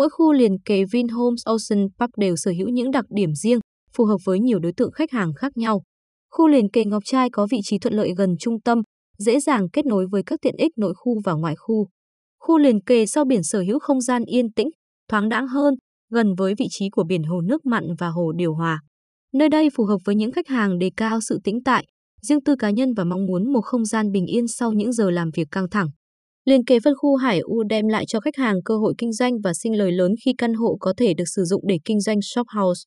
Mỗi khu liền kề Vinhomes Ocean Park đều sở hữu những đặc điểm riêng, phù hợp với nhiều đối tượng khách hàng khác nhau. Khu liền kề Ngọc Trai có vị trí thuận lợi gần trung tâm, dễ dàng kết nối với các tiện ích nội khu và ngoại khu. Khu liền kề sau biển sở hữu không gian yên tĩnh, thoáng đãng hơn, gần với vị trí của biển hồ nước mặn và hồ điều hòa. Nơi đây phù hợp với những khách hàng đề cao sự tĩnh tại, riêng tư cá nhân và mong muốn một không gian bình yên sau những giờ làm việc căng thẳng. Liên kế phân khu Hải U đem lại cho khách hàng cơ hội kinh doanh và sinh lời lớn khi căn hộ có thể được sử dụng để kinh doanh shop house.